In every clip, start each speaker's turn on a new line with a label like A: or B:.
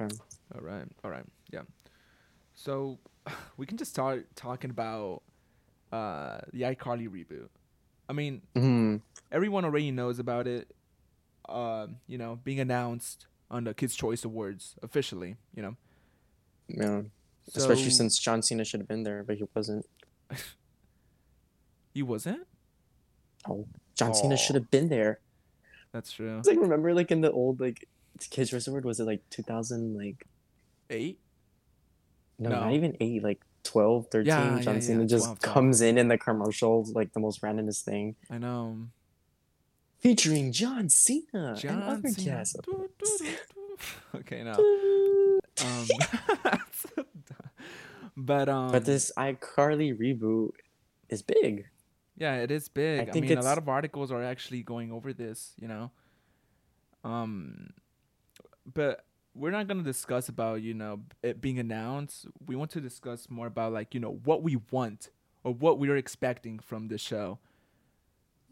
A: All right. All right. Yeah. So we can just start talking about uh the iCarly reboot. I mean,
B: hmm
A: everyone already knows about it. Um, you know, being announced on the Kids Choice Awards officially. You know,
B: Yeah. Especially since John Cena should have been there, but he wasn't.
A: he wasn't.
B: Oh, John Cena should have been there.
A: That's true.
B: It's like remember like in the old like Kids Award was it like 2000 like
A: Eight.
B: no,
A: No.
B: not even 8 like 12 13
A: Yeah,
B: John
A: yeah,
B: Cena
A: yeah,
B: just
A: 12, 12.
B: comes in in the commercials like the most randomest thing
A: I know.
B: featuring John Cena
A: John
B: and other
A: Cena.
B: guests.
A: Okay, no. Um, but um,
B: but this iCarly reboot is big.
A: yeah, it is big. I,
B: think
A: mean, a lot of articles are actually going over this. You know, um, but we're not gonna discuss about you know it being announced. We want to discuss more about like you know what we want or what we're expecting from the show.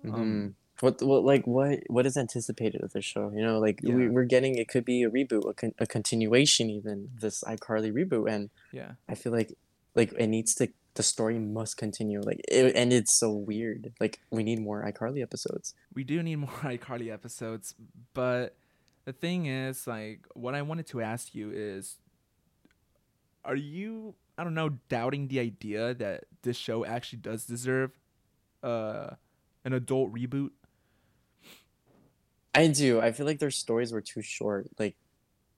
A: Um,
B: Mhm. what what like what what is anticipated of the show? You know, like
A: Yeah.
B: we, we're getting it could be a reboot, a, con- a continuation even this iCarly reboot, and
A: Yeah,
B: I feel like like it needs to the story must continue. Like it, and it's so weird. Like we need more iCarly episodes.
A: we do need more iCarly episodes, but the thing is, like, what I wanted to ask you is, are you, I don't know, doubting the idea that this show actually does deserve, uh, an adult reboot?
B: I do. I feel like their stories were too short. Like,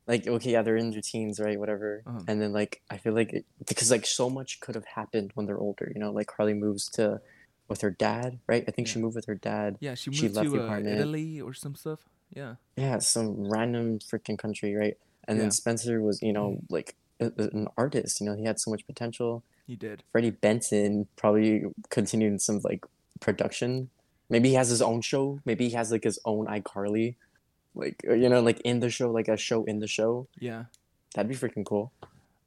B: like okay, yeah, they're in their teens, right? Whatever.
A: Uh-huh.
B: And then like I feel like it, because like so much could have happened when they're older. You know, like Carly moves to with her dad, right? I think she moved with her dad.
A: Yeah, she
B: She
A: moved
B: left the
A: to uh. Italy or some stuff. Yeah,
B: Yeah, some random freaking country, right? And
A: Yeah.
B: then Spencer was, you know, like a, a- an artist. You know, he had so much potential.
A: he did.
B: Freddie Benson probably continued some like production. Maybe he has his own show. Maybe he has like his own iCarly, like uh, you know, like in the show, like a show in the show.
A: Yeah.
B: That'd be freaking cool.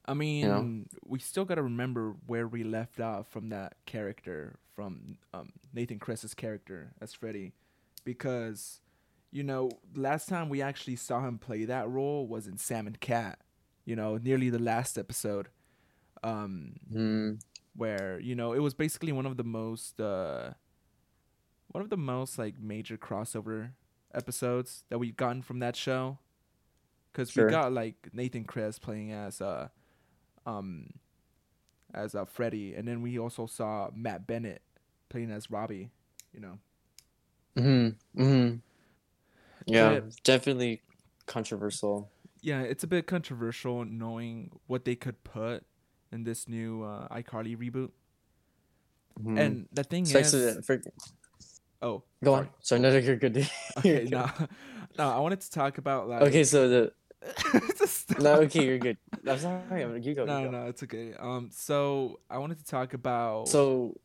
A: I mean, you
B: know?
A: we still got to remember where we left off from that character, from um, Nathan Kress's character as Freddy, because, you know, last time we actually saw him play that role was in Sam and Cat, you know, nearly the last episode, um,
B: Hmm.
A: where you know it was basically one of the most, uh, one of the most like major crossover episodes that we've gotten from that show, because
B: Sure.
A: we got like Nathan Kress playing as uh um as uh, Freddy, and then we also saw Matt Bennett playing as Robbie. You know,
B: Mm-hmm. Hmm. Yeah, definitely controversial.
A: yeah, it's a bit controversial knowing what they could put in this new uh, iCarly reboot.
B: Mhm.
A: And the thing is,
B: freak-
A: oh,
B: Go
A: sorry.
B: on. So no, you're good.
A: Okay, no, no, I wanted to talk about like.
B: Okay, so the no, okay, you're good. I'm sorry. I'm- You go.
A: No,
B: you go.
A: no, it's okay. Um, so I wanted to talk about.
B: So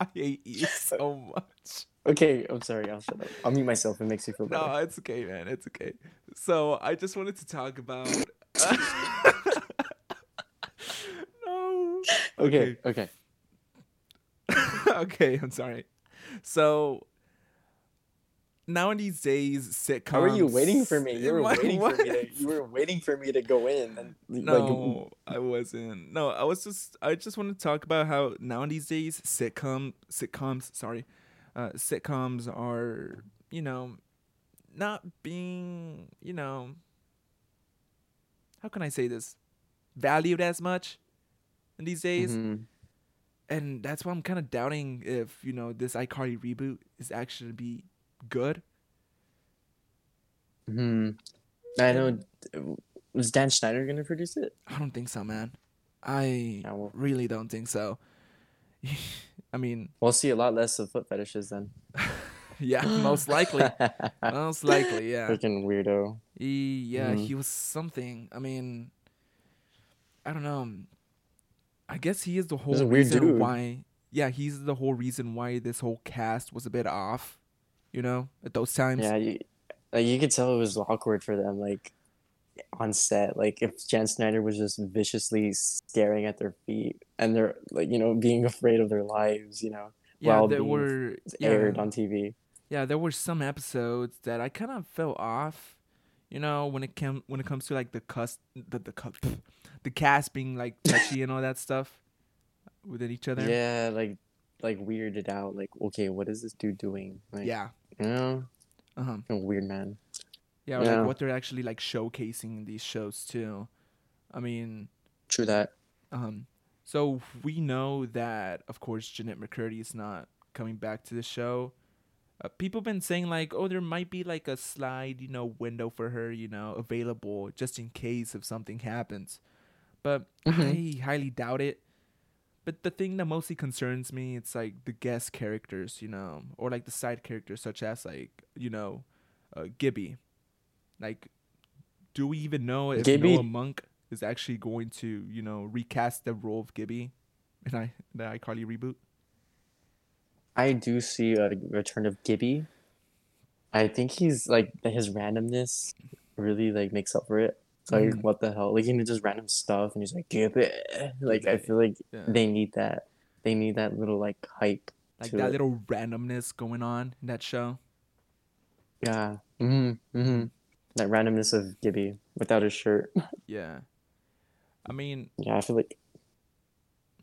A: I hate you so much.
B: okay, I'm sorry. I'll shut up. I'll mute myself. It makes you feel better.
A: No, it's okay, man. It's okay. So I just wanted to talk about. no.
B: okay, okay.
A: okay, I'm sorry. So now in these days, sitcoms.
B: How were you waiting for me? You were
A: Like,
B: waiting for me. To, you were waiting for me to go in. And,
A: No, I wasn't. No, I was just. I just want to talk about how nowadays in days, sitcom sitcoms. Sorry, uh, sitcoms are you know not being you know how can I say this valued as much in these days,
B: Mhm.
A: and that's why I'm kind of doubting if you know this iCarly reboot is actually be good.
B: Mhm. I know. Was Dan Schneider gonna produce it?
A: I don't think so, man. I
B: Yeah, well,
A: really don't think so. I mean,
B: we'll see a lot less of foot fetishes then.
A: yeah, most likely. most likely, yeah.
B: Freaking weirdo.
A: He, yeah,
B: Mhm.
A: he was something. I mean, I don't know. I guess he is the whole
B: He's a weird
A: reason
B: dude.
A: why. Yeah, he's the whole reason why this whole cast was a bit off. You know, at those times.
B: Yeah, you, like you could tell it was awkward for them, like on set. Like if Jan Snyder was just viciously staring at their feet and they're like, you know, being afraid of their lives, you know,
A: yeah,
B: while
A: there
B: being
A: were yeah,
B: aired on TV.
A: yeah, there were some episodes that I kind of fell off. You know, when it came when it comes to like the cuss the the the cast being like touchy and all that stuff within each other.
B: Yeah, like like weirded out. Like, okay, what is this dude doing? Like,
A: Yeah.
B: You know,
A: Uh huh.
B: a weird man.
A: Yeah,
B: Yeah.
A: like what they're actually like showcasing in these shows too. I mean,
B: True that.
A: um, so we know that of course Jennette McCurdy is not coming back to the show. Uh, people been saying like, oh, there might be like a slide, you know, window for her, you know, available just in case if something happens. But I highly doubt it. But the thing that mostly concerns me, it's like the guest characters, you know, or like the side characters, such as like, you know, uh, Gibby. Like, do we even know if
B: Gibby-
A: Noah Munck is actually going to, you know, recast the role of Gibby in I the iCarly reboot?
B: I do see a return of Gibby. I think he's like his randomness really like makes up for it. Like
A: Mhm.
B: what the hell? Like he just random stuff and he's like Gibby. Like I feel like
A: Yeah.
B: they need that. They need that little like hype.
A: Like that
B: it.
A: little randomness going on in that show.
B: Yeah. Mm-hmm. Mm-hmm. That randomness of Gibby without his shirt.
A: Yeah. I mean,
B: Yeah, I feel like.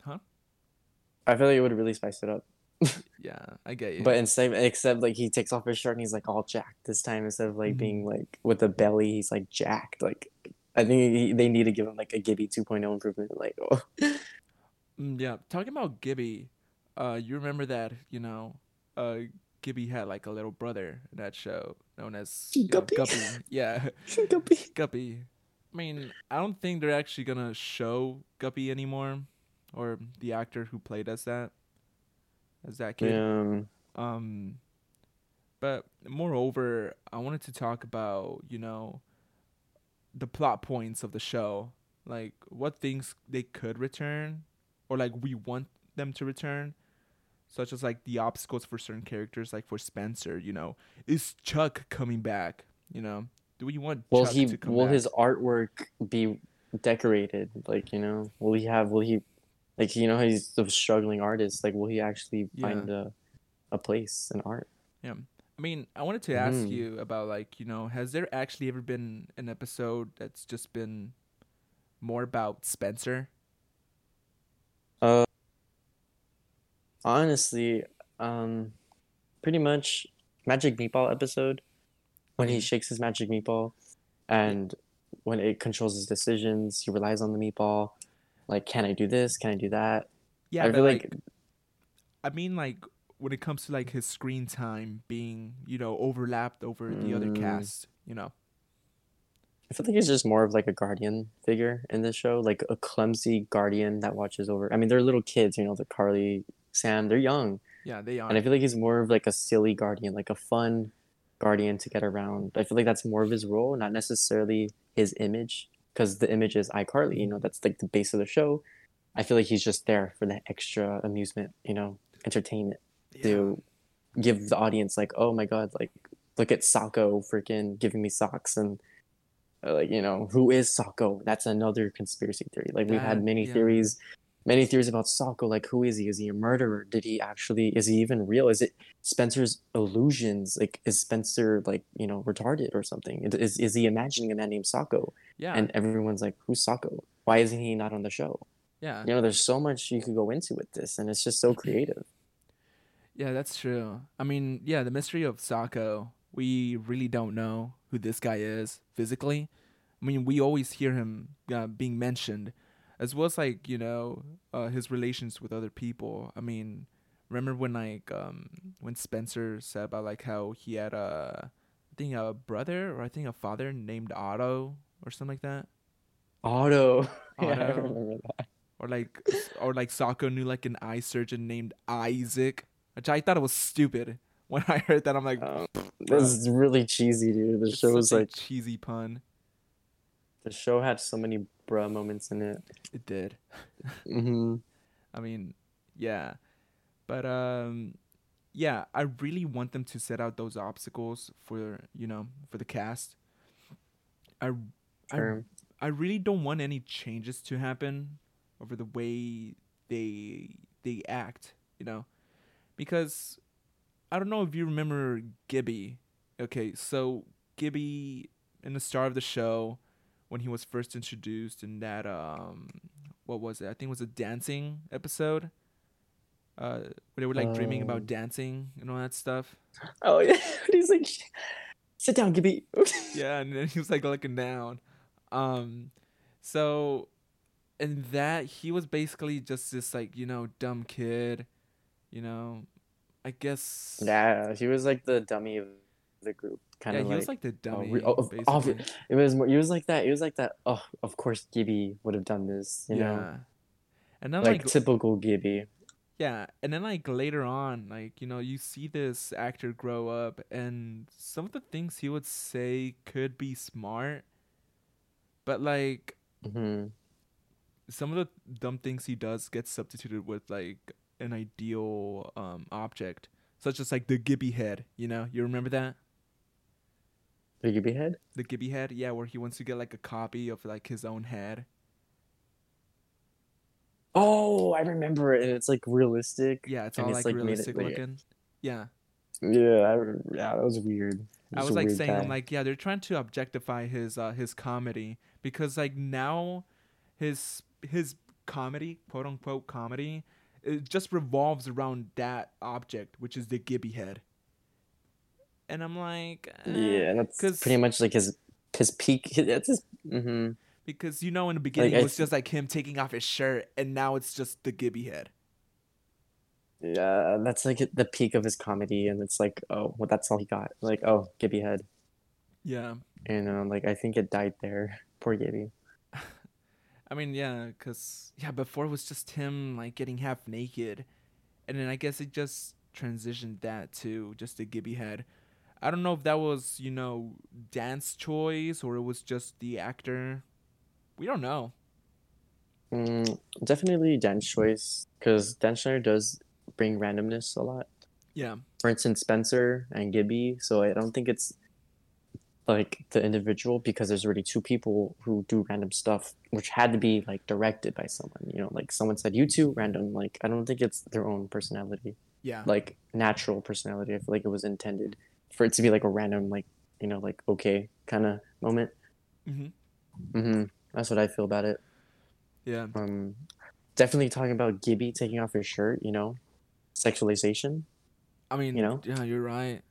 A: Huh?
B: I feel like it would really spice it up.
A: Yeah, I get you.
B: But instead, except like he takes off his shirt and he's like all jacked this time instead of like
A: Mhm.
B: being like with the belly, he's like jacked. Like I think he, they need to give him like a Gibby 2.0 improvement. Like oh,
A: Mm, yeah, talking about Gibby, uh, you remember that you know, uh, Gibby had like a little brother in that show known as you know,
B: Guppy.
A: Guppy. Yeah,
B: Guppy.
A: Guppy. I mean, I don't think they're actually gonna show Guppy anymore, or the actor who played us that, as that kid.
B: Yeah.
A: Um, but moreover, I wanted to talk about you know the plot points of the show, like what things they could return, or like we want them to return, such as like the obstacles for certain characters, like for Spencer. You know, is Chuck coming back? You know, do we want
B: Will
A: Chuck
B: he?
A: to come
B: Will
A: back?
B: his artwork be decorated? Like you know, will he have? Will he? Like you know, he's a struggling artist. Like will he actually
A: Yeah.
B: find a, a place in art? Yeah.
A: I mean, I wanted to ask
B: Mm.
A: you about like, you know, has there actually ever been an episode that's just been more about Spencer?
B: Uh, honestly, um, pretty much Magic Meatball episode when he
A: Mhm.
B: shakes his magic meatball, and when it controls his decisions, he relies on the meatball. Like, can I do this? Can I do that?
A: Yeah,
B: I feel
A: like,
B: like
A: I mean, like when it comes to like his screen time being, you know, overlapped over the other
B: Mm.
A: cast, you know.
B: I feel like he's just more of like a guardian figure in this show, like a clumsy guardian that watches over. I mean, they're little kids, you know, the Carly, Sam, they're young,
A: Yeah, they are.
B: and I feel like he's more of like a silly guardian, like a fun guardian to get around. I feel like that's more of his role, not necessarily his image, because the image is iCarly, you know, that's like the base of the show. I feel like he's just there for the extra amusement, you know, entertainment
A: Yeah.
B: to give the audience like, oh my god, like look at Socko freaking giving me socks and uh, like you know who is Socko? That's another conspiracy theory. Like we've had many
A: yeah.
B: theories, many theories about Socko. Like who is he? Is he a murderer? Did he actually? Is he even real? Is it Spencer's illusions? Like is Spencer like you know retarded or something? Is is he imagining a man named Socko?
A: Yeah.
B: And everyone's like, who's Socko? Why isn't he not on the show?
A: yeah.
B: You know, there's so much you could go into with this, and it's just so creative.
A: Yeah, that's true. I mean, yeah, the mystery of Socko, we really don't know who this guy is physically. I mean, we always hear him uh, being mentioned, as well as like you know uh, his relations with other people. I mean, remember when like um when Spencer said about like how he had a, I think a brother or I think a father named Otto or something like that,
B: Otto. yeah, I remember that.
A: or like or like Socko knew like an eye surgeon named Isaac, which I thought it was stupid. When I heard that, I'm like,
B: Um, this is really cheesy, dude. The show
A: a
B: like
A: cheesy pun.
B: The show had so many bruh moments in it.
A: It did.
B: hmm
A: I mean, yeah, but um, yeah, I really want them to set out those obstacles for you know for the cast. I I I really don't want any changes to happen over the way they they act, you know, because I don't know if you remember Gibby. Okay, so Gibby in the start of the show when he was first introduced in that um what was it? I think it was a dancing episode. Uh where they were like dreaming
B: Um.
A: about dancing and all that stuff.
B: Oh yeah, he's like, sit down, Gibby.
A: Yeah, and then he was like looking down. Um so in that he was basically just this like, you know, dumb kid, you know. I guess
B: yeah, he was like the dummy of the group, kind
A: yeah,
B: of
A: he
B: like.
A: was like the dummy.
B: re- oh, of-
A: basically.
B: It was more. He was like that. He was like that. Oh, of course, Gibby would have done this. You
A: yeah.
B: know,
A: And then
B: like
A: like
B: typical Gibby.
A: Yeah, and then like later on, like you know, you see this actor grow up, and some of the things he would say could be smart, but like
B: hmm
A: some of the dumb things he does get substituted with like an ideal um object, such as like the Gibby head. You know, you remember that
B: The Gibby head.
A: the Gibby head? Yeah, where he wants to get like a copy of like his own head.
B: Oh, I remember it. And it's like realistic.
A: Yeah, it's all
B: it's,
A: like,
B: like, it-
A: realistic
B: like-
A: looking. Yeah.
B: Yeah, I, yeah, that was weird.
A: I was like saying, I'm like, yeah, they're trying to objectify his uh, his comedy because like now, his his comedy, quote unquote comedy, it just revolves around that object, which is the Gibby head. And I'm like, eh,
B: yeah, that's
A: 'cause-
B: pretty much like his his peak. That's his. hmm
A: because you know in the beginning
B: I
A: it was
B: th-
A: just like him taking off his shirt, and now it's just the Gibby head.
B: Yeah, that's like the peak of his comedy, and it's like, oh, well, that's all he got. Like, oh, Gibby head,
A: Yeah,
B: and um, like I think it died there. Poor Gibby.
A: I mean, yeah, cause yeah, before it was just him like getting half naked, and then I guess it just transitioned that to just a Gibby head. I don't know if that was you know dance choice or it was just the actor. We don't know.
B: Mm, definitely dance choice, because Dan Schneider does bring randomness a lot.
A: Yeah,
B: For instance, Spencer and Gibby. So I don't think it's like the individual because there's already two people who do random stuff, which had to be like directed by someone. You know, like someone said, "You two random." Like I don't think it's their own personality,
A: yeah,
B: like natural personality. I feel like it was intended for it to be like a random, like you know, like okay kind of moment.
A: Mhm.
B: hmm That's what I feel about it.
A: yeah.
B: Um, definitely talking about Gibby taking off his shirt. You know, sexualization.
A: I mean,
B: you know?
A: yeah, you're right.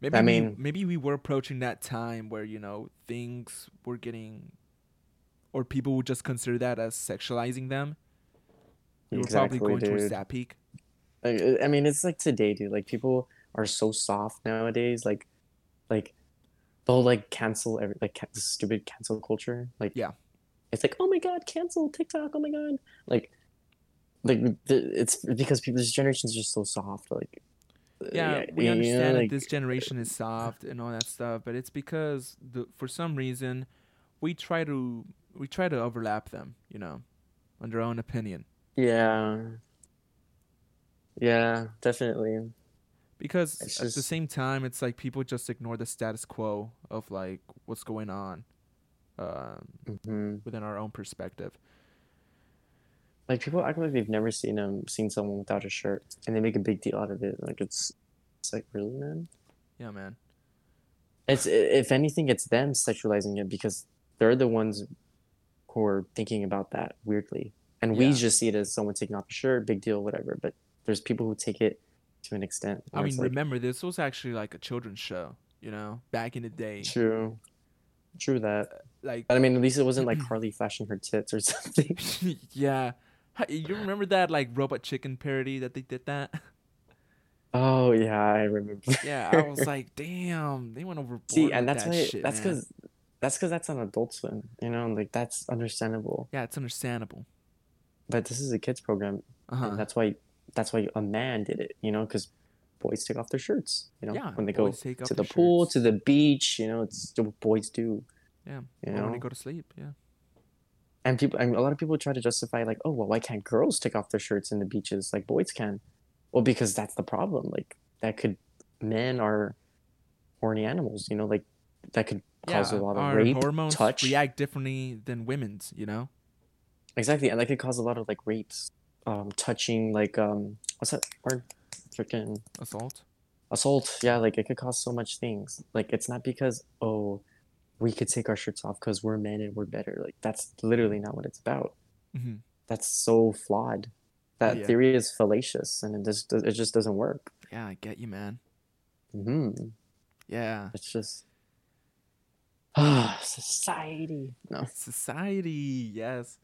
A: Maybe
B: I
A: we,
B: mean-
A: maybe we were approaching that time where you know things were getting, or people would just consider that as sexualizing them. We were
B: Exactly,
A: probably going towards
B: dude.
A: that peak.
B: Uh, I mean, it's like today, dude. Like people are so soft nowadays. Like, like they'll like cancel every like ca- the stupid cancel culture. Like,
A: Yeah.
B: it's like, oh my god, cancel TikTok. Oh my god, like, like the, it's because people this generation's just so soft. Like,
A: yeah, we
B: you know,
A: understand
B: like,
A: that this generation is soft and all that stuff, but it's because the for some reason we try to we try to overlap them, you know, under our own opinion.
B: yeah, yeah, definitely.
A: Because
B: It's
A: at the same time, it's like people just ignore the status quo of like what's going on um,
B: hmm
A: within our own perspective.
B: Like people act like they've never seen them seen someone without a shirt, and they make a big deal out of it. Like it's, it's like really, man.
A: Yeah, man.
B: It's if anything, it's them sexualizing it because they're the ones who are thinking about that weirdly, and we just see it as someone taking off a shirt, big deal, whatever. But there's people who take it to an extent.
A: I mean,
B: like,
A: remember this was actually like a children's show, you know, back in the day.
B: true, true that.
A: Like,
B: But I mean, at least it wasn't like Carly flashing her tits or something.
A: yeah. You remember that like robot chicken parody that they did that?
B: Oh yeah, I remember.
A: Yeah, I was like, damn, they went overboard.
B: see,
A: with
B: and that's
A: that
B: why
A: shit,
B: that's because that's because that's on Adult Swim, you know, like that's understandable.
A: yeah, it's understandable.
B: But this is a kids program,
A: Uh huh.
B: and that's why that's why a man did it, you know, because boys take off their shirts, you know,
A: Yeah,
B: when they go to the pool,
A: shirts.
B: to the beach, you know, it's what boys do.
A: Yeah,
B: you
A: or when they go to sleep. Yeah.
B: and people, I mean, a lot of people try to justify like, oh, well, why can't girls take off their shirts in the beaches like boys can? Well, because that's the problem. Like that could men are horny animals, you know, like that could cause
A: yeah,
B: a lot of rape,
A: hormones
B: touch.
A: react differently than women's. You know.
B: Exactly, and that could cause a lot of like rapes, um, touching, like um, what's that word? freaking
A: Assault.
B: assault. Yeah, like it could cause so much things. Like it's not because oh, we could take our shirts off because we're men and we're better. Like that's literally not what it's about.
A: hmm
B: That's so flawed. That
A: yeah.
B: theory is fallacious and it just it just doesn't work.
A: Yeah, I get you, man.
B: hmm
A: Yeah.
B: It's just ah society. No.
A: Society, yes.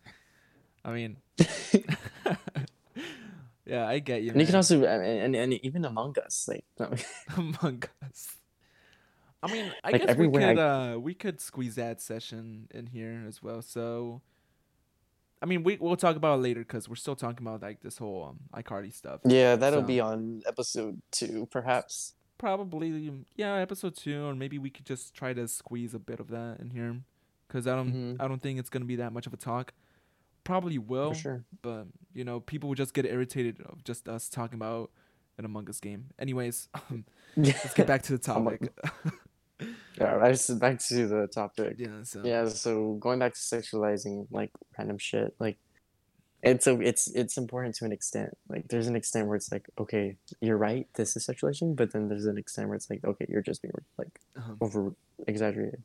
A: I mean, yeah, I get you.
B: And you can also and, and, and even among us, like no.
A: Among Us. I mean, I
B: Like,
A: guess we could uh we could squeeze that session in here as well. So, I mean, we we'll talk about it later because we're still talking about like this whole um, iCarly stuff.
B: Yeah, that'll
A: So-
B: be on episode two, perhaps.
A: Probably, yeah, episode two, or maybe we could just try to squeeze a bit of that in here because I don't
B: Mhm.
A: I don't think it's gonna be that much of a talk. Probably will,
B: For sure.
A: but you know, people will just get irritated of just us talking about an Among Us game. Anyways, let's get back to the topic.
B: Yeah, back to, back to the topic.
A: yeah, so
B: Yeah, so going back to sexualizing like random shit, like it's a, it's it's important to an extent. Like there's an extent where it's like, okay, you're right, this is sexualizing, but then there's an extent where it's like, okay, you're just being like
A: uh-huh.
B: over exaggerated.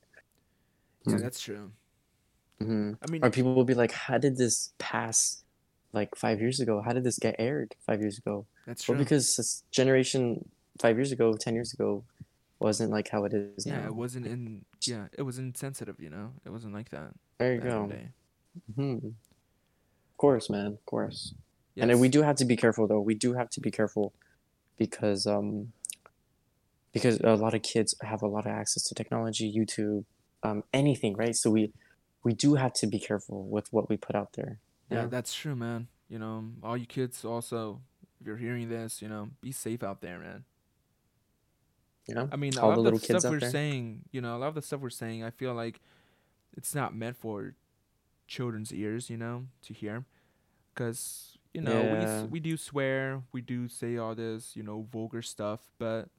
A: yeah,
B: Hmm.
A: that's true.
B: Hmm
A: I mean,
B: Or people will be like, how did this pass like five years ago? How did this get aired five years ago?
A: that's true.
B: Well, because this generation five years ago, ten years ago, wasn't like how it is
A: yeah,
B: now.
A: Yeah, it wasn't in. Yeah, it was insensitive. You know, it wasn't like that.
B: There you go.
A: the day.
B: hmm Of course, man. Of course. And we do have to be careful, though. We do have to be careful because um because a lot of kids have a lot of access to technology, YouTube, um, anything, right? So we we do have to be careful with what we put out there.
A: Yeah,
B: Yeah.
A: that's true, man. You know, all you kids also, if you're hearing this, you know, be safe out there, man.
B: You know,
A: I mean, a
B: All
A: lot
B: the
A: of the stuff we're
B: there.
A: saying, you know, a lot of the stuff we're saying, I feel like it's not meant for children's ears, you know, to hear, because you know we
B: Yeah.
A: s- we do swear, we do say all this, you know, vulgar stuff, but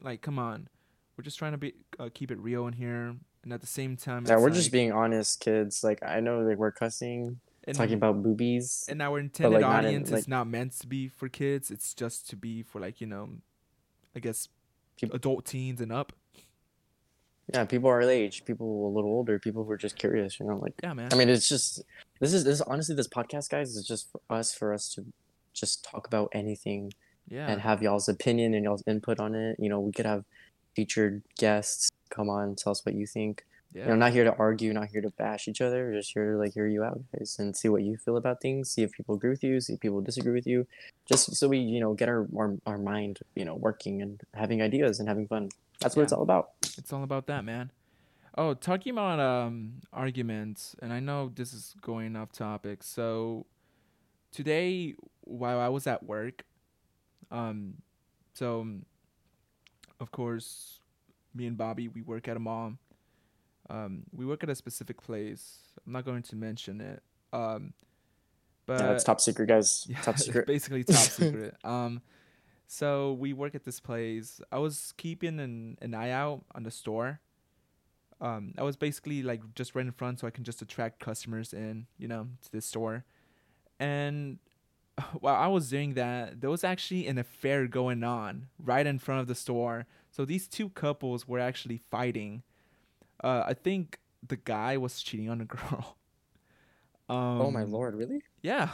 A: like, come on, we're just trying to be uh, keep it real in here, and at the same time,
B: yeah, we're just being honest, kids. Like I know, like we're cussing,
A: and,
B: talking about boobies.
A: and our intended
B: like, not in,
A: audience
B: like-
A: is not meant to be for kids. It's just to be for like you know, I guess
B: Peop-
A: adult teens and up.
B: Yeah, people our age, people a little older, people who are just curious. You know, like
A: Yeah, man.
B: I mean, it's just this is this honestly this podcast, guys, is just for us for us to just talk about anything
A: yeah,
B: and have y'all's opinion and y'all's input on it. You know, we could have featured guests come on, tell us what you think.
A: yeah.
B: You know, not here to argue, not here to bash each other. We're just here to like hear you out, guys, and see what you feel about things. See if people agree with you, see if people disagree with you. Just so we, you know, get our our, our mind, you know, working and having ideas and having fun. That's what it's all about.
A: It's all about that, man. Oh, talking about um arguments, and I know this is going off topic. So today, while I was at work, um, so um, of course, me and Bobby we work at a mall. Um, we work at a specific place. I'm not going to mention it. Um, but
B: yeah, it's top secret, guys.
A: yeah,
B: top secret.
A: basically top secret. Um, so we work at this place. I was keeping an, an eye out on the store. Um, I was basically like just right in front, so I can just attract customers in, you know, to this store. And while I was doing that, there was actually an affair going on right in front of the store. So these two couples were actually fighting. Uh, I think the guy was cheating on the girl. Um,
B: oh my lord, really?
A: yeah.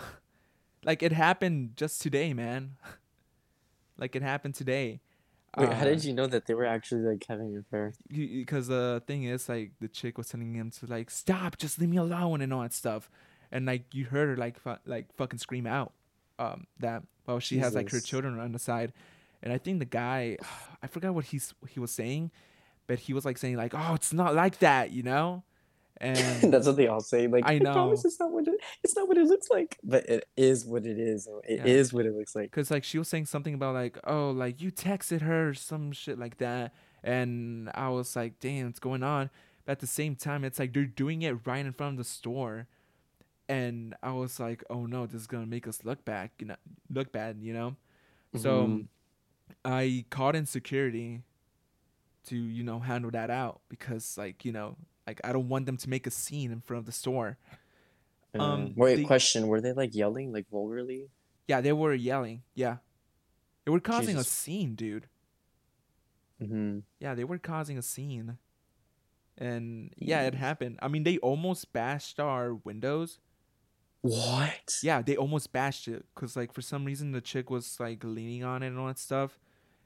A: Like it happened just today, man. like it happened today.
B: Wait, how
A: Uh,
B: did you know that they were actually like having an affair?
A: Because the thing is, like, the chick was telling him to like stop, just leave me alone and all that stuff, and like you heard her like fu- like fucking scream out, um, that well she has like her children on the side, and I think the guy, I forgot what he's he was saying, but he was like saying like oh it's not like that, you know, and
B: That's what they all say. Like
A: I
B: promise
A: know.
B: it's not what it, it's not what it looks like, but it is what it is. It is
A: Yeah.
B: what it looks like.
A: Cause like she was saying something about like oh like you texted her or some shit like that, and I was like damn what's going on? But at the same time it's like they're doing it right in front of the store, and I was like oh no this is gonna make us look bad, you know look bad you know, so
B: Mhm.
A: I called in security to you know handle that out because like you know like I don't want them to make a scene in front of the store.
B: Uh,
A: um,
B: wait,
A: the-
B: question: Were they like yelling like vulgarly?
A: Yeah, they were yelling. Yeah. They were causing
B: Jesus.
A: a scene, dude.
B: hmm
A: Yeah, they were causing a scene. And yeah, it happened. I mean, they almost bashed our windows.
B: What?
A: Yeah, they almost bashed it because, like, for some reason, the chick was like leaning on it and all that stuff,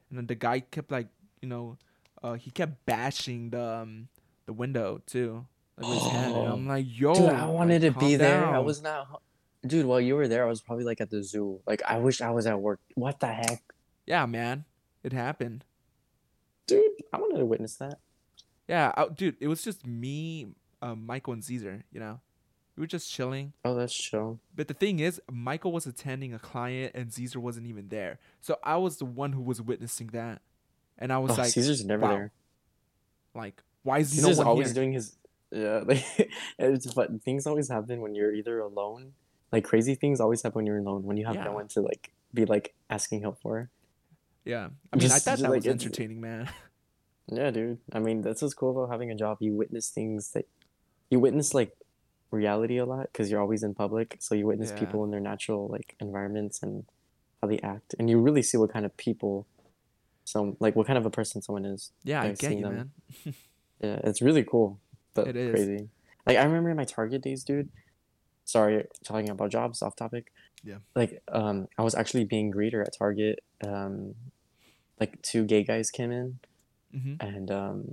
A: and then the guy kept like, you know, uh, he kept bashing the um, the window too, like hand. I'm like, yo,
B: Dude, I wanted
A: like,
B: to be there. I was not. Dude, while you were there, I was probably like at the zoo. Like, I wish I was at work. What the heck?
A: Yeah, man, it happened.
B: Dude, I wanted to witness that.
A: Yeah, I, dude, it was just me, um, Michael, and Caesar. You know, we were just chilling.
B: Oh, that's chill.
A: But the thing is, Michael was attending a client and Caesar wasn't even there. So I was the one who was witnessing that. And I was
B: Oh,
A: like,
B: Caesar's never
A: wow.
B: there.
A: like, why is
B: Caesar's
A: no
B: always
A: here?
B: doing his. Yeah, like, it's but things always happen when you're either alone. Like crazy things always happen when you're alone. When you have
A: Yeah.
B: no one to like be like asking help for.
A: yeah. I mean, I thought
B: just
A: that
B: like
A: was entertaining, man.
B: Yeah, dude. I mean, that's what's cool about having a job. You witness things that you witness like reality a lot because you're always in public. So you witness
A: Yeah.
B: people in their natural like environments and how they act, and you really see what kind of people, some like what kind of a person someone is.
A: Yeah, I get you,
B: them.
A: man.
B: Yeah, it's really cool, but
A: It is.
B: crazy. Like I remember in my Target days, dude. Sorry, talking about jobs, off topic.
A: Yeah.
B: Like, um, I was actually being greeter at Target. Um, like two gay guys came in,
A: hmm
B: and um,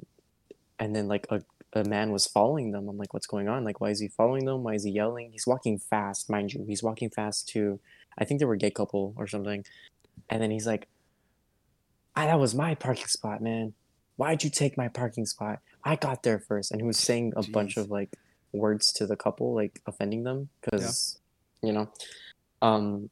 B: and then like a a man was following them. I'm like, what's going on? Like, why is he following them? Why is he yelling? He's walking fast, mind you. He's walking fast to, I think they were a gay couple or something. And then he's like, ah, that was my parking spot, man. Why'd you take my parking spot? I got there first. And he was saying a bunch of like words to the couple, like offending them because, you know, um,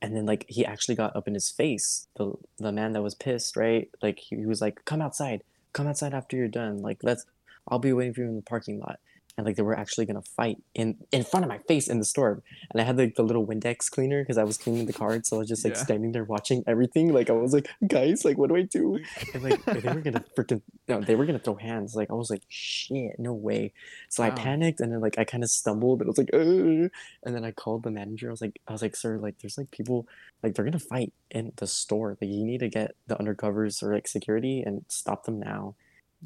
B: and then like he actually got up in his face. The the man that was pissed, right? Like he, he was like, "Come outside, come outside after you're done. Like let's, I'll be waiting for you in the parking lot." And like they were actually gonna fight in in front of my face in the store. And I had like the little Windex cleaner because I was cleaning the cards, so I was just like
A: Yeah.
B: standing there watching everything. Like I was like, "Guys, like what do I do?" And like they were gonna freaking no, they were gonna throw hands. Like I was like, "Shit, no way." So I panicked and then like I kind of stumbled and I was like, Ugh. and then I called the manager. I was like, I was like, sir, like there's like people like they're gonna fight in the store. Like you need to get the undercovers or like security and stop them now.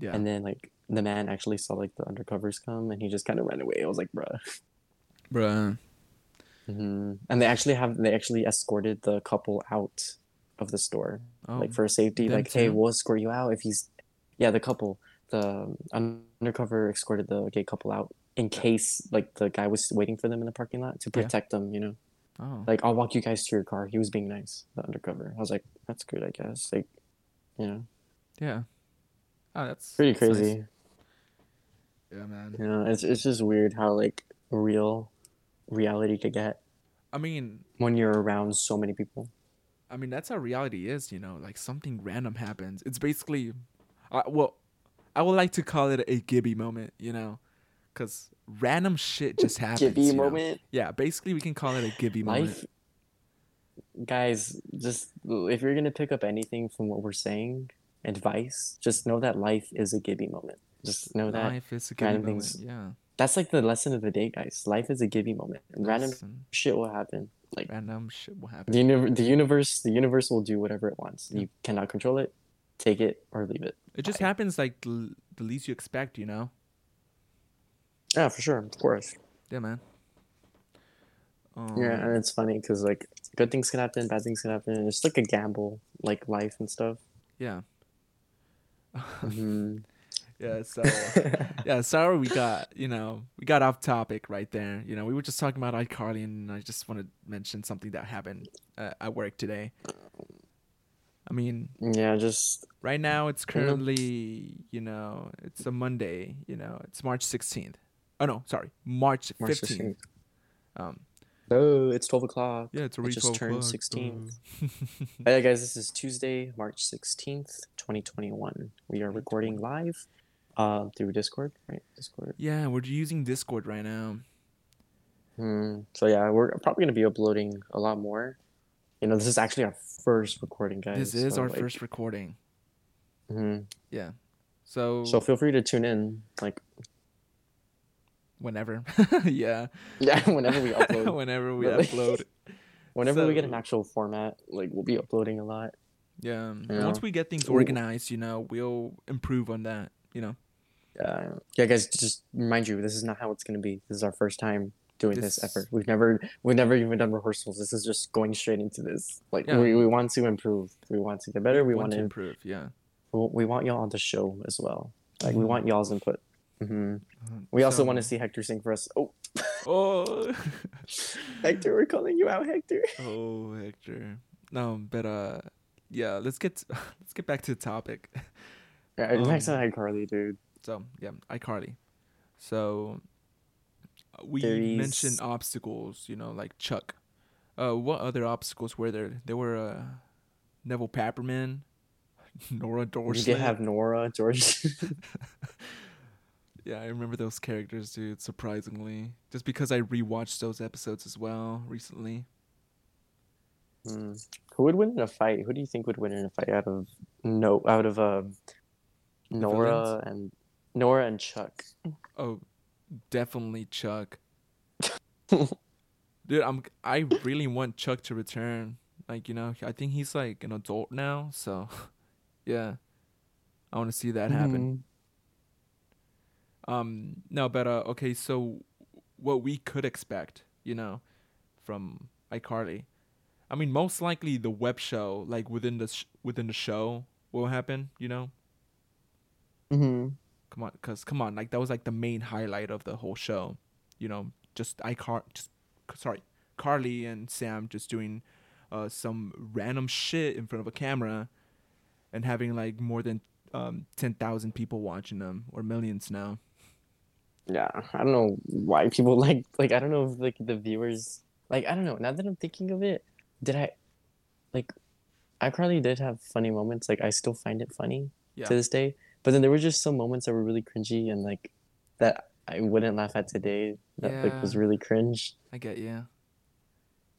A: Yeah.
B: And then like the man actually saw like the undercovers come and he just kind of ran away. I was like, bruh.
A: Bruh.
B: hmm And they actually have they actually escorted the couple out of the store
A: Oh,
B: like for safety. Like, hey, we'll escort you out if he's yeah the couple the undercover escorted the gay couple out in case like the guy was waiting for them in the parking lot to
A: Yeah.
B: protect them. You know.
A: oh.
B: like I'll walk you guys to your car. He was being nice, the undercover. I was like, that's good, I guess. Like, you know,
A: yeah. Oh, that's
B: pretty
A: that's nice.
B: crazy.
A: Yeah, man.
B: You know, it's it's just weird how like real reality could get
A: I mean,
B: when you're around so many people.
A: I mean that's how reality is, you know. Like something random happens. It's basically, uh, well, I would like to call it a Gibby moment, you know, because random shit just happens.
B: Gibby
A: you know?
B: moment,
A: Yeah, basically we can call it a Gibby moment.
B: life. Guys, just if you're gonna pick up anything from what we're saying, advice, just know that life is a Gibby moment. Just know that
A: Life is a Gibby
B: random
A: moment.
B: things-
A: Yeah.
B: that's like the lesson of the day, guys. Life is a Gibby moment. And random shit will happen. Like
A: random shit will happen.
B: the universe, the universe, the universe will do whatever it wants.
A: Yeah.
B: You cannot control it. Take it or leave it.
A: It just
B: Bye.
A: happens like the least you expect, you know.
B: Yeah, for sure, of course.
A: Yeah, man. Um,
B: Yeah, and it's funny because like good things can happen, bad things can happen. It's like a gamble, like life and stuff.
A: yeah.
B: Mhm.
A: yeah. So yeah, sorry we got you know we got off topic right there. You know, we were just talking about iCarly, and I just want to mention something that happened uh, at work today. I mean,
B: yeah, just
A: right now it's currently you know it's a Monday. You know, it's March sixteenth. Oh no, sorry, March
B: March
A: fifteenth.
B: 15th.
A: Um,
B: Oh, it's twelve o'clock.
A: yeah, it's
B: I
A: already
B: just
A: 12
B: turned
A: o'clock,
B: 16th.
A: uh.
B: Hey yeah, guys, this is Tuesday, March sixteenth, twenty twenty one. We are recording live, uh, through Discord, right? Discord.
A: yeah, we're using Discord right now.
B: Hmm. So yeah, we're probably gonna be uploading a lot more. You know, this is actually our first recording, guys.
A: This is
B: so,
A: our
B: like,
A: first recording.
B: mhm.
A: Yeah. So,
B: So feel free to tune in, like
A: whenever. yeah.
B: yeah, whenever we upload.
A: whenever we
B: Really.
A: upload.
B: Whenever we get an actual format, like we'll be uploading a lot.
A: Yeah.
B: Yeah.
A: Once we get things organized, you know, we'll improve on that. You know.
B: Uh, yeah, guys, just remind you, this is not how it's gonna be. This is our first time doing this,
A: This-
B: effort. We've never, we've never even done rehearsals. This is just going straight into this. Like
A: Yeah.
B: we, we want to improve. We want to get better. We, want, to,
A: improve. Yeah.
B: we want y'all on the show as well. Like we
A: Mhm.
B: want y'all's input. Hmm We also want to see Hector sing for us. Oh,
A: Oh.
B: Hector, we're calling you out, Hector.
A: oh, Hector. No, but uh, yeah. Let's get let's get back to the topic.
B: Yeah,
A: Um,
B: next time, Carly, dude.
A: So yeah, iCarly. So uh, we
B: There is-
A: mentioned obstacles, you know, like Chuck. Uh, what other obstacles were there? There were uh, Nevel Papperman, Nora
B: We
A: Dershlit.
B: did have Nora, George.
A: Yeah, I remember those characters, dude. Surprisingly, just because I rewatched those episodes as well recently.
B: Hmm. Who would win in a fight? Who do you think would win in a fight out of no out of um Nora and Nora and Chuck?
A: Oh, definitely Chuck. Dude, I'm I really want Chuck to return. Like, you know, I think he's like an adult now, so yeah. I want to see that happen. Um no, but uh okay, so what we could expect, you know, from iCarly. I mean, most likely the web show like within the sh- within the show will happen, you know?
B: Mm-hmm.
A: Come on, cuz come on, like that was like the main highlight of the whole show. You know, just iCar just sorry, Carly and Sam just doing uh some random shit in front of a camera and having like more than um 10,000 people watching them or millions now.
B: Yeah, I don't know why people like like I don't know if like the viewers like I don't know. Now that I'm thinking of it, did I like i probably did have funny moments. Like I still find it funny
A: Yeah.
B: to this day. But then there were just some moments that were really cringy and like that I wouldn't laugh at today. That like was really cringe.
A: I get yeah.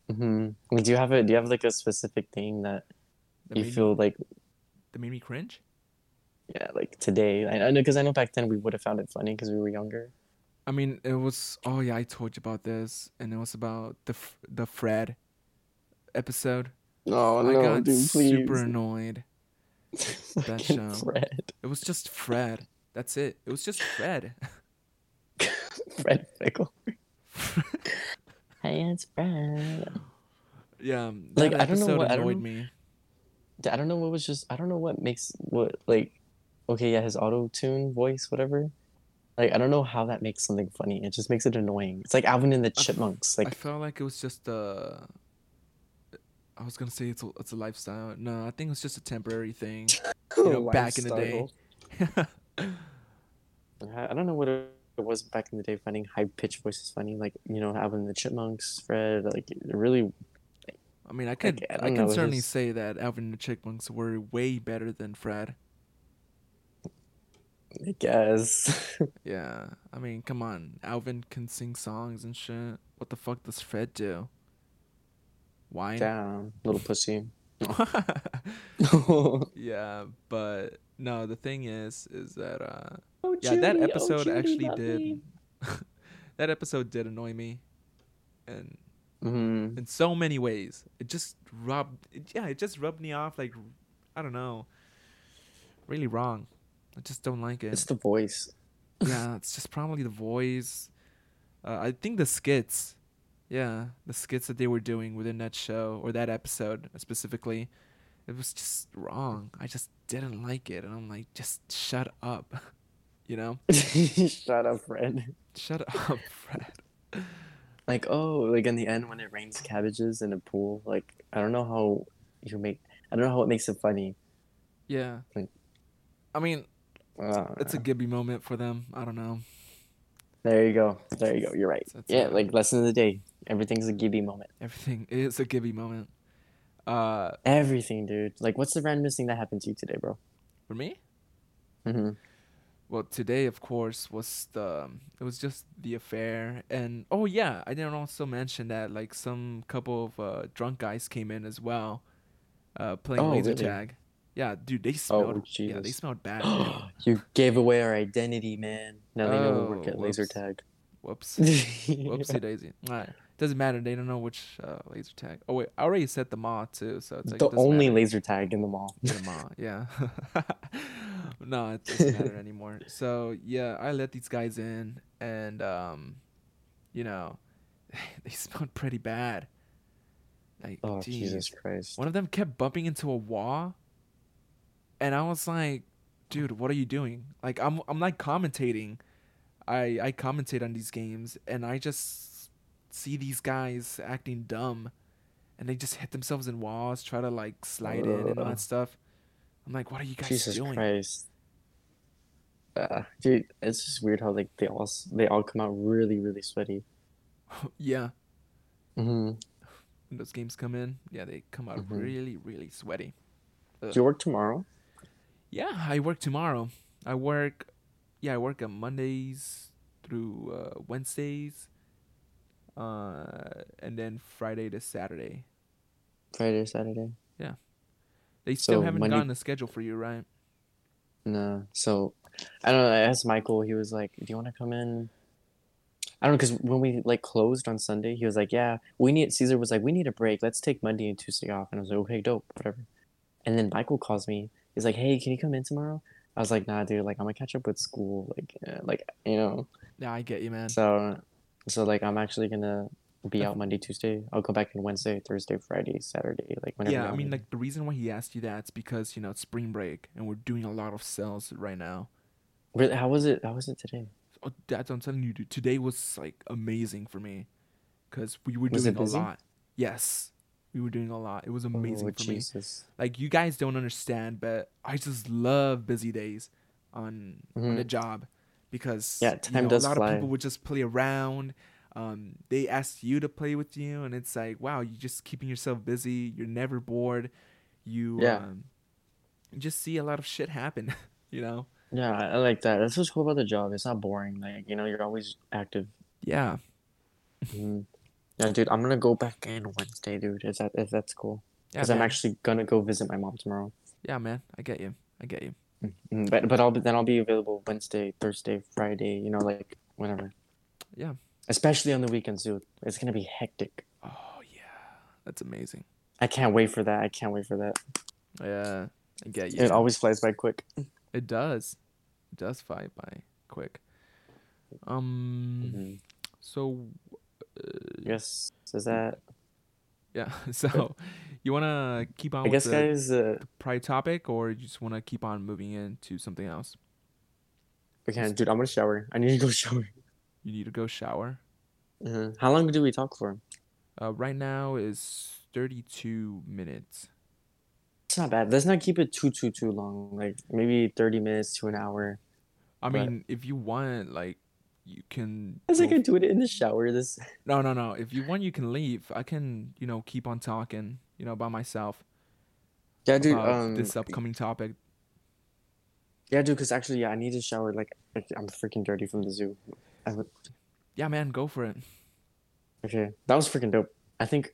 B: hmm Like, do you have a do you have like a specific thing that
A: That
B: you feel
A: me,
B: like
A: that made me cringe.
B: yeah like today? I, I know because I know back then we would have found it funny because we were younger.
A: I mean, it was oh yeah, I told you about this and it was about the F- the Fred episode.
B: Oh
A: I got super annoyed. that show.
B: Fred.
A: It was just Fred. That's it. It was just Fred.
B: Fred Fickle. Hey, it's Fred.
A: yeah, um,
B: Like,
A: that
B: I don't know
A: episode
B: what- I don't
A: annoyed me.
B: I don't know what was just I don't know what makes what like okay yeah his auto tune voice whatever like I don't know how that makes something funny it just makes it annoying it's like Alvin and the Chipmunks
A: I
B: like
A: felt like it was just uh I was gonna say it's a, it's a lifestyle. No, I think it was just a temporary thing. you know, back in the day.
B: I I don't know what it was back in the day finding high pitched voices funny like you know Alvin and the Chipmunks Fred like really
A: I mean, I could
B: I
A: I, can
B: know,
A: certainly say that Alvin and the Chipmunks were way better than Fred.
B: I guess
A: Yeah, I mean, come on, Alvin can sing songs and shit. What the fuck does Fred do? Whine?
B: damn little pussy
A: yeah, but no, the thing is, is that uh,
B: Oh,
A: yeah, that
B: Judy, oh,
A: episode
B: Judy,
A: actually did. that episode did annoy me, and
B: Mhm.
A: in so many ways, it just rubbed. It, yeah, it just rubbed me off. Like, I don't know, really wrong. I just don't like it.
B: it's the voice
A: yeah, it's just probably the voice. Uh, I think the skits, yeah, the skits that they were doing within that show or that episode specifically, it was just wrong. I just didn't like it, and I'm like, just shut up, you know,
B: shut up Fred
A: shut up, Fred.
B: like oh like in the end when it rains cabbages in a pool like i don't know how you make i don't know how it makes it funny
A: Yeah,
B: Like-
A: I mean,
B: uh,
A: it's a Gibby moment for them. I don't know.
B: there you go there you go you're right
A: That's
B: yeah
A: it.
B: like lesson of the day everything's a gibby moment
A: Everything is a Gibby moment. Uh,
B: everything dude like what's the randomest thing that happened to you today bro
A: for me,
B: mm-hmm.
A: well today of course was the it was just the affair and oh yeah i didn't also mention that like some couple of uh, drunk guys came in as well uh playing
B: Oh,
A: laser
B: really?
A: tag yeah dude they smelled yeah they smelled bad
B: you gave away our identity man now they know we work
A: Oh,
B: at laser tag
A: whoops whoopsie daisy Alright. Doesn't matter. They don't know which uh, laser tag. Oh wait, I already set the mall too, so it's like
B: the
A: it
B: only
A: matter.
B: laser tag in the mall.
A: the mall. Yeah. no, it doesn't matter anymore. So yeah, I let these guys in, and um, you know, they smelled pretty bad. Like,
B: Oh
A: geez.
B: Jesus Christ!
A: One of them kept bumping into a wall, and I was like, "Dude, what are you doing?" Like, I'm I'm like commentating. I I commentate on these games, and I just see these guys acting dumb, and they just hit themselves in walls, try to like slide in and all that stuff. I'm like, "What are you guys doing?
B: Jesus
A: doing?"
B: Christ! Uh, dude, it's just weird how like they all they all come out really really sweaty.
A: yeah,
B: hmm
A: when those games come in, yeah, they come out
B: Mhm.
A: really really sweaty.
B: Do you work tomorrow?
A: Yeah, I work tomorrow. I work, yeah, I work on Mondays through uh, Wednesdays, uh, and then Friday to Saturday.
B: Friday to Saturday?
A: Yeah, they still
B: So
A: haven't
B: Monday-
A: gotten a schedule for you, right?
B: No. So I don't know. I asked Michael. He was like, "Do you want to come in?" I don't know because when we like closed on Sunday, he was like, "Yeah, we need." Caesar was like, "We need a break. Let's take Monday and Tuesday off." And I was like, "Okay, dope, whatever." And then Michael calls me. He's like, "Hey, can you come in tomorrow?" I was like, "Nah, dude. Like, I'm gonna catch up with school. Like, uh, like you know."
A: Yeah, I get you, man.
B: So, so like, I'm actually gonna be out Monday, Tuesday. I'll come back in Wednesday, Thursday, Friday, Saturday. Like whenever.
A: yeah, I mean, like the reason why he asked you that is because you know it's spring break and we're doing a lot of sales right now.
B: Really, how was it? How was it today?
A: Oh, that's what I'm telling you, dude. Today was like amazing for me, cause we were
B: Was it
A: doing a lot. Yes, we were doing a lot. It was amazing
B: oh,
A: for me. Like you guys don't understand but i just love busy days on on the
B: Mhm.
A: job because
B: Yeah,
A: you
B: time
A: know,
B: does
A: a lot
B: fly.
A: of people would just play around um, they ask you to play with you and it's like wow you're just keeping yourself busy you're never bored you
B: Yeah.
A: um, you just see a lot of shit happen you know
B: Yeah, I like that. That's what's cool about the job. It's not boring. Like, you know, you're always active.
A: yeah
B: Mhm. Yeah, dude, I'm gonna go back in Wednesday, dude. Is that if that's cool?
A: yeah
B: Because I'm actually gonna go visit my mom tomorrow.
A: yeah man i get you i get you
B: Mhm. But but I'll be then I'll be available Wednesday, Thursday, Friday. You know, like whenever.
A: Yeah.
B: Especially on the weekends, dude. It's gonna be hectic.
A: oh yeah that's amazing
B: I can't wait for that. I can't wait for that.
A: yeah i get you
B: It always flies by quick.
A: It does. It does fly by quick. Um.
B: Mhm.
A: So
B: Yes. Is that?
A: yeah. So you wanna keep on
B: I
A: with
B: guess,
A: the
B: guys. Uh,
A: prior topic, or you just wanna keep on moving into something else?
B: okay, dude. I'm gonna shower. I need to go shower.
A: You need to go shower.
B: uh How long do we talk for?
A: Uh, right now is thirty-two minutes.
B: It's not bad. Let's not keep it too too too long. Like maybe thirty minutes to an hour.
A: I
B: But-
A: mean, if you want, like, you can.
B: I was like,
A: go
B: I do it in the shower. This.
A: No, no, no. If you want, you can leave. I can, you know, keep on talking, you know, by myself
B: Yeah, dude.
A: about
B: Um.
A: this upcoming topic.
B: Yeah, dude. Cause actually, yeah, I need to shower. Like, like, I'm freaking dirty from the zoo. I would,
A: Yeah, man, go for it.
B: okay, that was freaking dope. I think.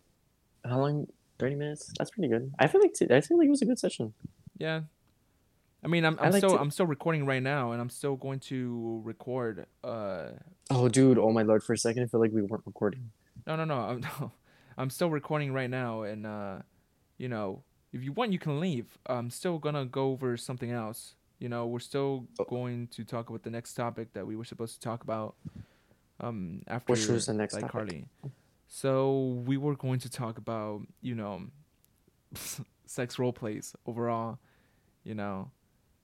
B: How long? Thirty minutes. That's pretty good. I feel like t- I feel like it was a good session.
A: Yeah. I mean, I'm
B: I
A: I'm
B: like
A: still
B: to-
A: I'm still recording right now, and I'm still going to record. Uh,
B: Oh, dude. Oh my lord. For a second, I feel like we weren't recording.
A: no, no, no, I'm no, I'm still recording right now, and uh, you know, if you want, you can leave. I'm still gonna go over something else. You know, we're still
B: Oh.
A: going to talk about the next topic that we were supposed to talk about. Um, after
B: Which was the next
A: like
B: topic?
A: Carly. So we were going to talk about you know, sex role plays overall. You know,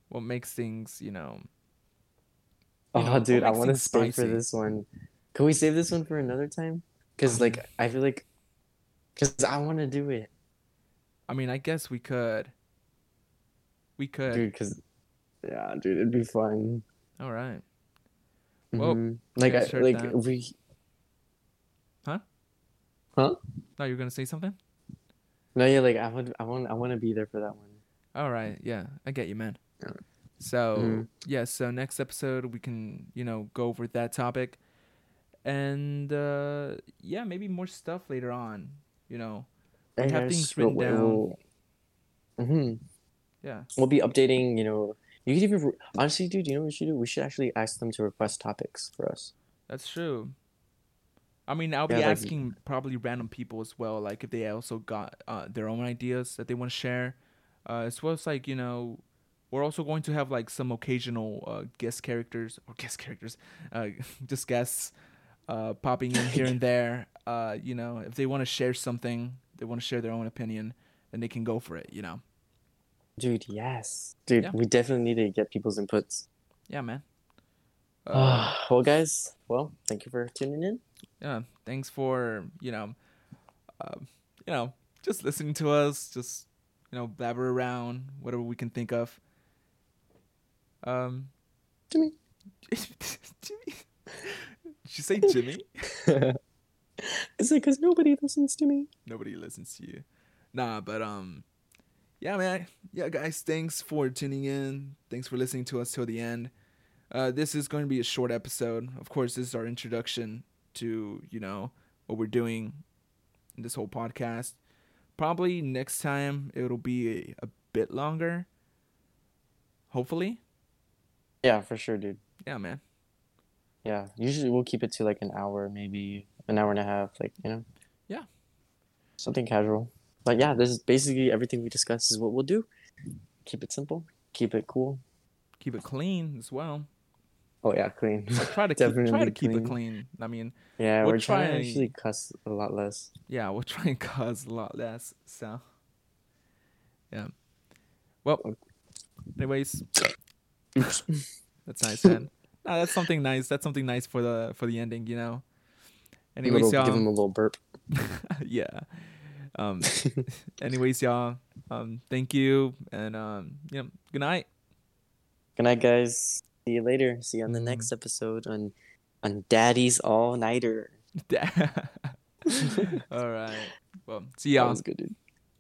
A: what makes things you know
B: Oh,
A: know,
B: dude, I want to stay for this one. Can we save this one for another time? Cause
A: Um,
B: like I feel like, cause I want to do it,
A: I mean, I guess we could. We could.
B: dude. Cause yeah, dude, it'd be fun.
A: All right. Well,
B: Mhm. like I like
A: that.
B: we.
A: Huh?
B: Huh?
A: No, you're gonna say something.
B: No, yeah, like I want, I want, I want to be there for that one.
A: All right. Yeah, I get you, man.
B: Yeah.
A: So
B: Mhm.
A: yeah, so next episode we can you know go over that topic, and uh yeah, maybe more stuff later on. You know. We have
B: guys,
A: things
B: we'll-
A: written down.
B: We'll, Mhm.
A: Yeah.
B: We'll be updating. You know, you could even honestly, dude. You know what we should do? We should actually ask them to request topics for us.
A: That's true. I mean, I'll be
B: like-
A: asking probably random people as well, like if they also got uh, their own ideas that they want to share, uh, as well as like you know, we're also going to have like some occasional uh, guest characters or guest characters, uh, just guests, uh, popping in here and there. Uh, you know, if they want to share something, they want to share their own opinion, then they can go for it. You know,
B: Dude, yes. Dude,
A: Yeah.
B: we definitely need to get people's inputs.
A: yeah, man. Uh,
B: well, guys, well, thank you for tuning in.
A: yeah thanks for you know uh, you know just listening to us just you know blabber around whatever we can think of um
B: Jimmy.
A: jimmy? Did you say jimmy?
B: Is it because nobody listens to me?
A: nobody listens to you. Nah but um yeah man. Yeah guys thanks for tuning in. Thanks for listening to us till the end. Uh this is going to be a short episode. Of course this is our introduction to you know what we're doing in this whole podcast. Probably next time it'll be a, a bit longer. Hopefully
B: Yeah, for sure, dude.
A: yeah man
B: Yeah, usually we'll keep it to like an hour, maybe an hour and a half, like, you know?
A: Yeah.
B: Something casual. But yeah, this is basically everything we discuss is what we'll do. Keep it simple, keep it cool.
A: keep it clean as well
B: Oh, yeah, clean.
A: try to keep, try to keep it
B: clean.
A: i mean
B: yeah,
A: We'll
B: we're trying to actually cuss a lot less.
A: yeah we'll try and cause a lot less so yeah well anyways that's nice man nah, that's something nice that's something nice for the for the ending you know anyways
B: little,
A: y'all
B: give him a little burp.
A: yeah um anyways y'all um thank you and um yeah good night
B: Good night, guys. See you later. See you on the next episode on on Daddy's All Nighter.
A: all right well see y'all
B: was good, dude.